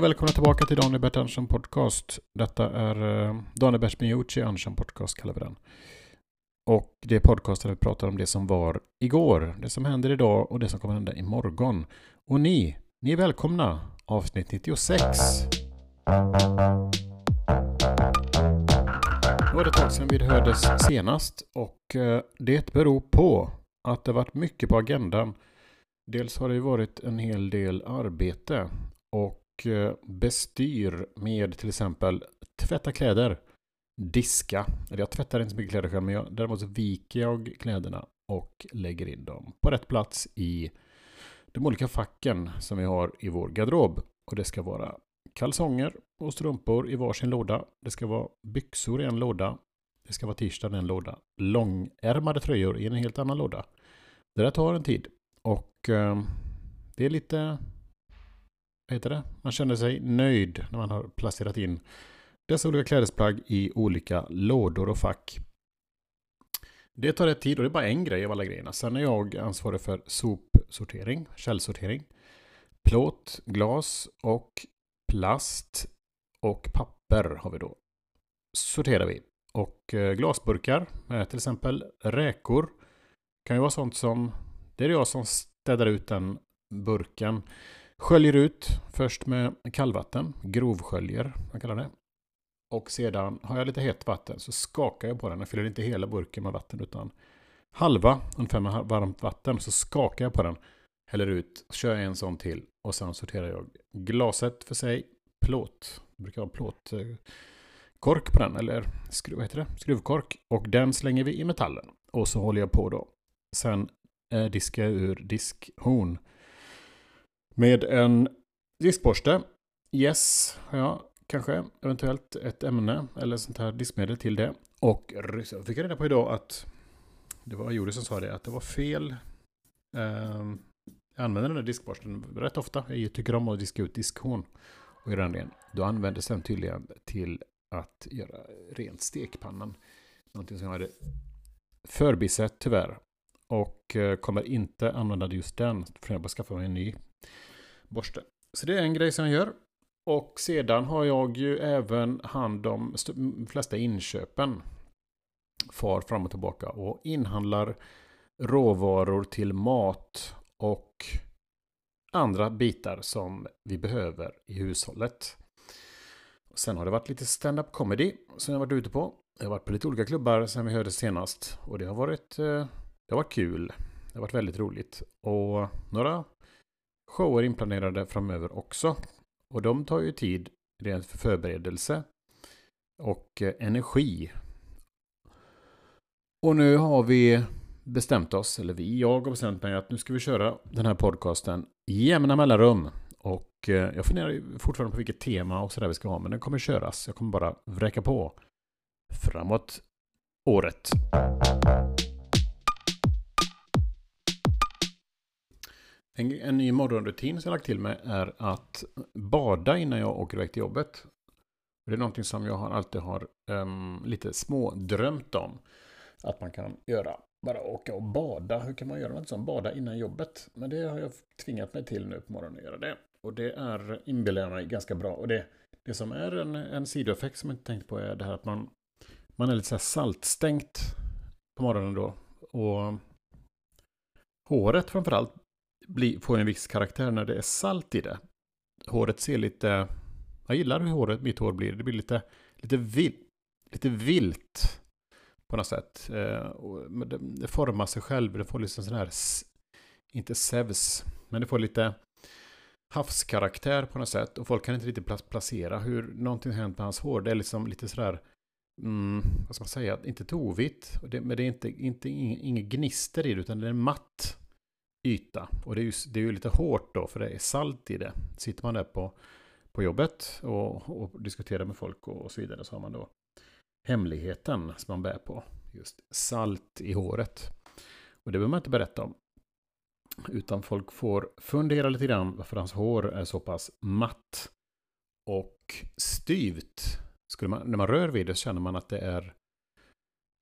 och välkomna tillbaka till Daniel Bert Andersson Podcast. Detta är eh, Daniel Bert Miucci Andersson Podcast kallar vi den. Och det är podcasten där vi pratar om det som var igår, det som händer idag och det som kommer hända imorgon. Och ni, ni är välkomna. Avsnitt 96. Nu var det ett tag sedan vi hördes senast och eh, det beror på att det varit mycket på agendan. Dels har det ju varit en hel del arbete och Eh, bestyr med till exempel tvätta kläder, diska. Eller jag tvättar inte så mycket kläder själv, men jag, däremot så viker jag kläderna och lägger in dem på rätt plats i de olika facken som vi har i vår garderob. Och det ska vara kalsonger och strumpor i varsin låda. Det ska vara byxor i en låda. Det ska vara t-shirtar i en låda. Långärmade tröjor i en helt annan låda. Det där tar en tid. Och eh, det är lite heter det? Man känner sig nöjd när man har placerat in dessa olika klädesplagg i olika lådor och fack. Det tar rätt tid och det är bara en grej av alla grejerna. Sen är jag ansvarig för sopsortering, källsortering, plåt, glas och plast och papper har vi då. Sorterar vi. Och eh, glasburkar med till exempel räkor kan ju vara sånt som det är jag som städar ut den burken Sköljer ut först med kallvatten, grovsköljer, man kallar det. Och sedan har jag lite hett vatten så skakar jag på den. Jag fyller inte hela burken med vatten utan halva, ungefär med varmt vatten. Så skakar jag på den, häller ut, kör en sån till och sen sorterar jag glaset för sig, plåt, det brukar vara plåtkork eh, på den, eller skruv, vad heter det? skruvkork. Och den slänger vi i metallen. Och så håller jag på då. Sen eh, diskar jag ur diskhorn med en diskborste. Yes, ja, kanske eventuellt ett ämne eller sånt här diskmedel till det. Och jag fick reda på idag att det var Juri som sa det, att det var fel. Ehm, jag använder den där diskborsten rätt ofta. Jag tycker om att diska ut diskhon och göra den ren. Då användes den tydligen till att göra rent stekpannan. Någonting som jag hade förbisett tyvärr. Och eh, kommer inte använda just den. För jag bara skaffa mig en ny borste. Så det är en grej som jag gör. Och sedan har jag ju även hand om de flesta inköpen. Far fram och tillbaka och inhandlar råvaror till mat och andra bitar som vi behöver i hushållet. Sen har det varit lite stand-up comedy som jag varit ute på. Jag har varit på lite olika klubbar sen vi hörde senast. Och det har varit, eh, det har varit kul. Det har varit väldigt roligt. Och några shower inplanerade framöver också. Och de tar ju tid rent för förberedelse och eh, energi. Och nu har vi bestämt oss, eller vi, jag har bestämt mig att nu ska vi köra den här podcasten i jämna mellanrum. Och eh, jag funderar fortfarande på vilket tema och sådär vi ska ha, men den kommer köras. Jag kommer bara vräka på framåt året. En, en ny morgonrutin som jag lagt till mig är att bada innan jag åker iväg till jobbet. Det är någonting som jag alltid har um, lite smådrömt om. Att man kan göra. Bara åka och bada. Hur kan man göra något sånt? Bada innan jobbet. Men det har jag tvingat mig till nu på morgonen att göra det. Och det är, inbillar jag mig, ganska bra. Och det, det som är en, en sidoeffekt som jag inte tänkt på är det här att man, man är lite så här saltstänkt på morgonen då. Och håret framförallt bli, får en viss karaktär när det är salt i det. Håret ser lite... Jag gillar hur håret, mitt hår blir. Det blir lite, lite, vil, lite vilt på något sätt. Eh, det, det formar sig själv. Det får liksom sån här... Inte sevs, men det får lite havskaraktär på något sätt. Och folk kan inte riktigt placera hur någonting hänt med hans hår. Det är liksom lite sådär... Mm, vad ska man säga? Inte tovigt. Men det är inte, inte inget gnister i det, utan det är matt yta. Och det är, ju, det är ju lite hårt då, för det är salt i det. Sitter man där på, på jobbet och, och diskuterar med folk och, och så vidare så har man då hemligheten som man bär på. Just salt i håret. Och det behöver man inte berätta om. Utan folk får fundera lite grann varför hans hår är så pass matt och styvt. Skulle man, när man rör vid det så känner man att det är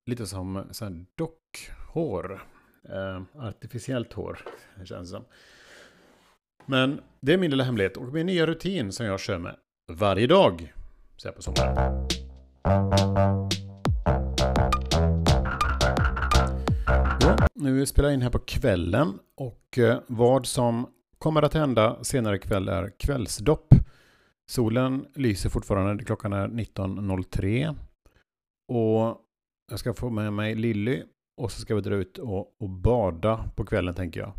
lite som dockhår eh, artificiellt hår, känns det som. Men det är min lilla hemlighet och min nya rutin som jag kör med varje dag. Så här på sommaren. Ja, nu spelar jag in här på kvällen och eh, vad som kommer att hända senare ikväll är kvällsdopp. Solen lyser fortfarande, klockan är 19.03. Och jag ska få med mig Lilly och så ska vi dra ut och, och bada på kvällen tänker jag.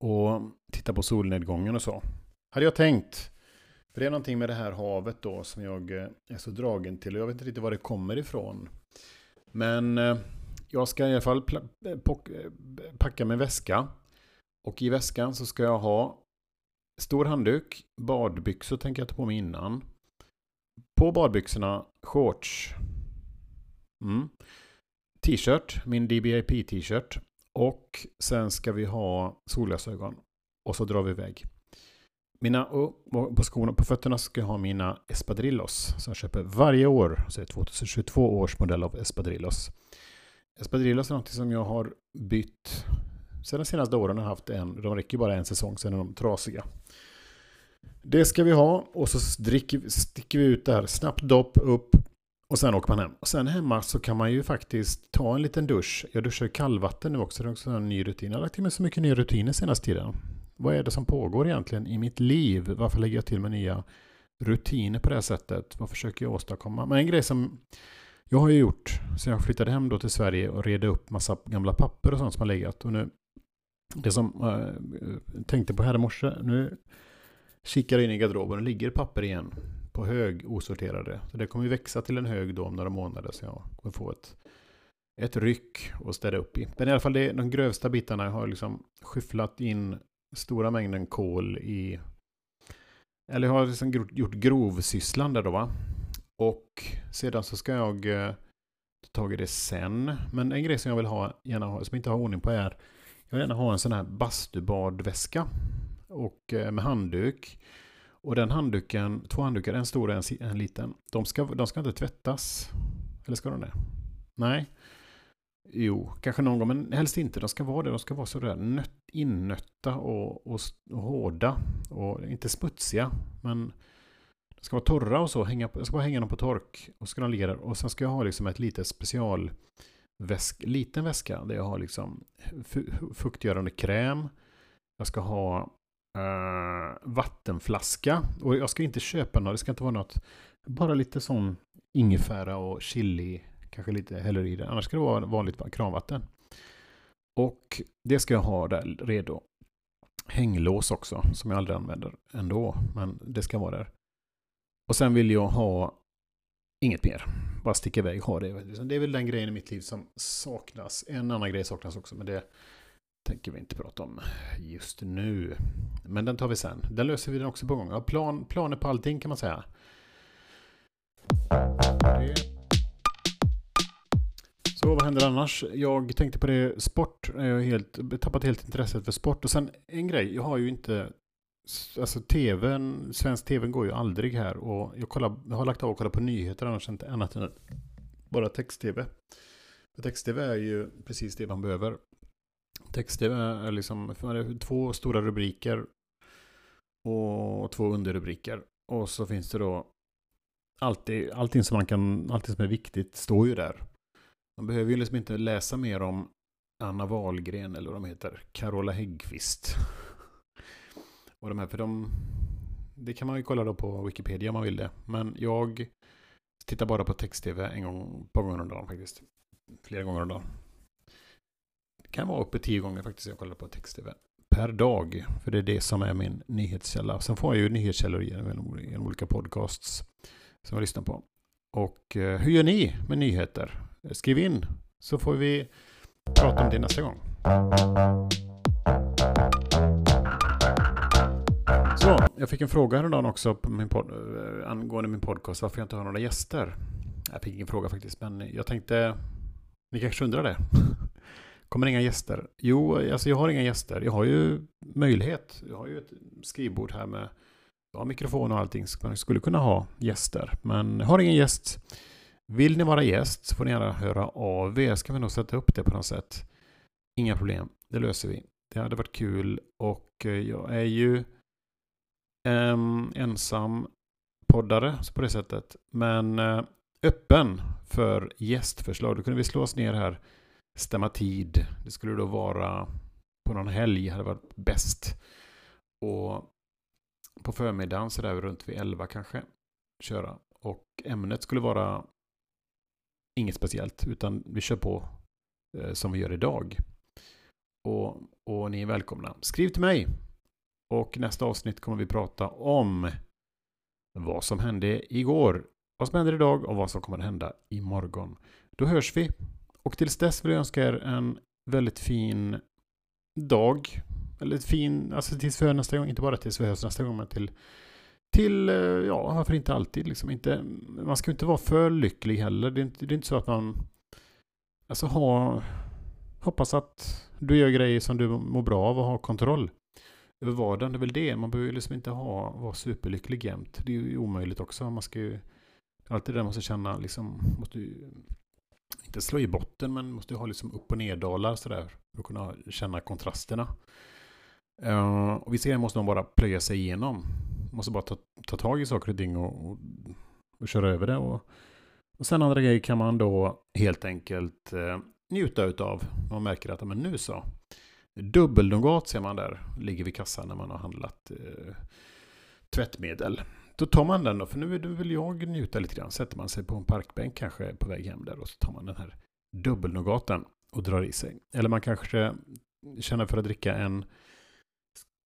Och titta på solnedgången och så. Hade jag tänkt. För det är någonting med det här havet då som jag eh, är så dragen till. Och jag vet inte riktigt var det kommer ifrån. Men eh, jag ska i alla fall eh, packa min väska. Och i väskan så ska jag ha stor handduk, badbyxor tänker jag ta på mig innan. På badbyxorna shorts. Mm. T-shirt, min DBIP t-shirt. Och sen ska vi ha solglasögon. Och så drar vi iväg. Mina, oh, på skorna, på fötterna ska jag ha mina Espadrillos. Som jag köper varje år. Så är 2022 års modell av Espadrillos. Espadrillos är något som jag har bytt. Sen de senaste åren har jag haft en. De räcker bara en säsong, sen är de trasiga. Det ska vi ha och så dricker, sticker vi ut det här. Snabbt dopp upp och sen åker man hem. Och sen hemma så kan man ju faktiskt ta en liten dusch. Jag duschar i kallvatten nu också. Det är också en ny rutin. Jag har lagt till mig så mycket nya rutiner senaste tiden. Vad är det som pågår egentligen i mitt liv? Varför lägger jag till med nya rutiner på det här sättet? Vad försöker jag åstadkomma? Men en grej som jag har ju gjort sen jag flyttade hem då till Sverige och redde upp massa gamla papper och sånt som har legat. Och nu, det som eh, jag tänkte på här i morse, nu kikar jag in i garderoben och ligger papper igen på hög osorterade. Så det kommer ju växa till en hög då om några månader så jag kommer få ett, ett ryck att städa upp i. Men i alla fall det, de grövsta bitarna jag har liksom skyfflat in stora mängden kol i eller jag har liksom gjort grovsysslan där då va. Och sedan så ska jag eh, ta tag i det sen. Men en grej som jag vill ha, gärna ha, som jag inte har ordning på är jag vill gärna ha en sån här bastubadväska. Och eh, med handduk. Och den handduken, två handdukar, en stor och en, en liten. De ska, de ska inte tvättas. Eller ska de det? Nej. Jo, kanske någon gång, men helst inte. De ska vara det. De ska vara sådär nött, innötta och, och, och hårda. Och inte smutsiga, men de ska vara torra och så. Hänga, jag ska bara hänga dem på tork. Och så ska de ligga där. Och sen ska jag ha liksom ett litet special väsk, liten väska där jag har liksom fuktgörande kräm. Jag ska ha uh, vattenflaska. Och jag ska inte köpa något, det ska inte vara något. Bara lite sån ingefära och chili. Kanske lite häller i det. Annars ska det vara vanligt kranvatten. Och det ska jag ha där redo. Hänglås också, som jag aldrig använder ändå. Men det ska vara där. Och sen vill jag ha inget mer. Bara sticka iväg, ha det. Det är väl den grejen i mitt liv som saknas. En annan grej saknas också, men det tänker vi inte prata om just nu. Men den tar vi sen. Den löser vi den också på gång. Ja, plan, planer på allting kan man säga. Så vad händer annars? Jag tänkte på det, sport. Jag har helt, tappat helt intresset för sport. Och sen en grej, jag har ju inte Alltså tvn, svensk tv går ju aldrig här och jag, kollar, jag har lagt av att kolla på nyheter annars inte annat än bara text-tv. Text-tv är ju precis det man behöver. Text-tv eh, är liksom två stora rubriker och två underrubriker. Och så finns det då alltid, allting som man kan, allting som är viktigt står ju där. Man behöver ju liksom inte läsa mer om Anna Wahlgren eller vad de heter, Carola Häggkvist. Och de här, för de, det kan man ju kolla då på Wikipedia om man vill det. Men jag tittar bara på text-tv en gång, på gånger om dagen faktiskt. Flera gånger om dagen. Det kan vara uppe tio gånger faktiskt jag kollar på text-tv. Per dag. För det är det som är min nyhetskälla. Sen får jag ju nyhetskällor genom, genom olika podcasts som jag lyssnar på. Och eh, hur gör ni med nyheter? Skriv in så får vi prata om det nästa gång. Så, jag fick en fråga häromdagen också på min pod, eh, angående min podcast varför jag inte har några gäster. Jag fick ingen fråga faktiskt, men jag tänkte, ni kanske undrar det. Kommer inga gäster? Jo, alltså jag har inga gäster. Jag har ju möjlighet. Jag har ju ett skrivbord här med ja, mikrofon och allting. Så man skulle kunna ha gäster. Men jag har ingen gäst. Vill ni vara gäst så får ni gärna höra av er. Ska vi nog sätta upp det på något sätt. Inga problem. Det löser vi. Det hade varit kul och eh, jag är ju Um, ensam poddare på det sättet. Men uh, öppen för gästförslag. Då kunde vi slå oss ner här, stämma tid. Det skulle då vara på någon helg, hade varit bäst. Och på förmiddagen så där runt vid 11 kanske köra. Och ämnet skulle vara inget speciellt utan vi kör på eh, som vi gör idag. Och, och ni är välkomna. Skriv till mig. Och nästa avsnitt kommer vi prata om vad som hände igår, vad som händer idag och vad som kommer att hända imorgon. Då hörs vi. Och tills dess vill jag önska er en väldigt fin dag. Eller fin, alltså tills vi hörs nästa gång, inte bara tills vi hörs nästa gång, men till till, eh, ja, varför inte alltid liksom. Inte, man ska inte vara för lycklig heller. Det är inte, det är inte så att man, alltså ha, hoppas att du gör grejer som du mår bra av och har kontroll över vardagen. Det är väl det. Man behöver liksom inte ha, vara superlycklig jämt. Det är ju omöjligt också. Man ska ju, alltid det där måste känna liksom, måste ju, inte slå i botten, men måste ha liksom upp och neddalar sådär. För att kunna känna kontrasterna. Uh, och vissa grejer måste man bara plöja sig igenom måste bara ta, ta tag i saker och ting och, och, och köra över det. Och, och sen andra grejer kan man då helt enkelt uh, njuta utav. Man märker att, men nu så. Dubbelnougat ser man där, ligger vid kassan när man har handlat uh, tvättmedel. Då tar man den då, för nu vill jag njuta lite grann. Sätter man sig på en parkbänk kanske på väg hem där och så tar man den här dubbelnougaten och drar i sig. Eller man kanske känner för att dricka en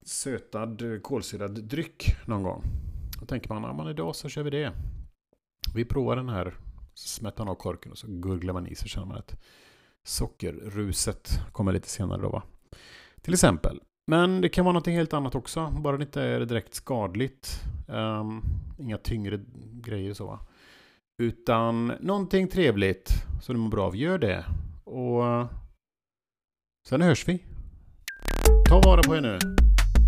sötad kolsyrad dryck någon gång. Då tänker man, ja men idag så kör vi det. Vi provar den här, smättar av korken och så gurglar man i så känner man att sockerruset kommer lite senare då va. Till exempel. Men det kan vara något helt annat också, bara det inte är direkt skadligt. Um, inga tyngre grejer så. Utan någonting trevligt som du mår bra av, gör det. Och sen hörs vi. Ta vara på er nu.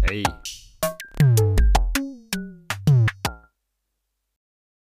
Hej.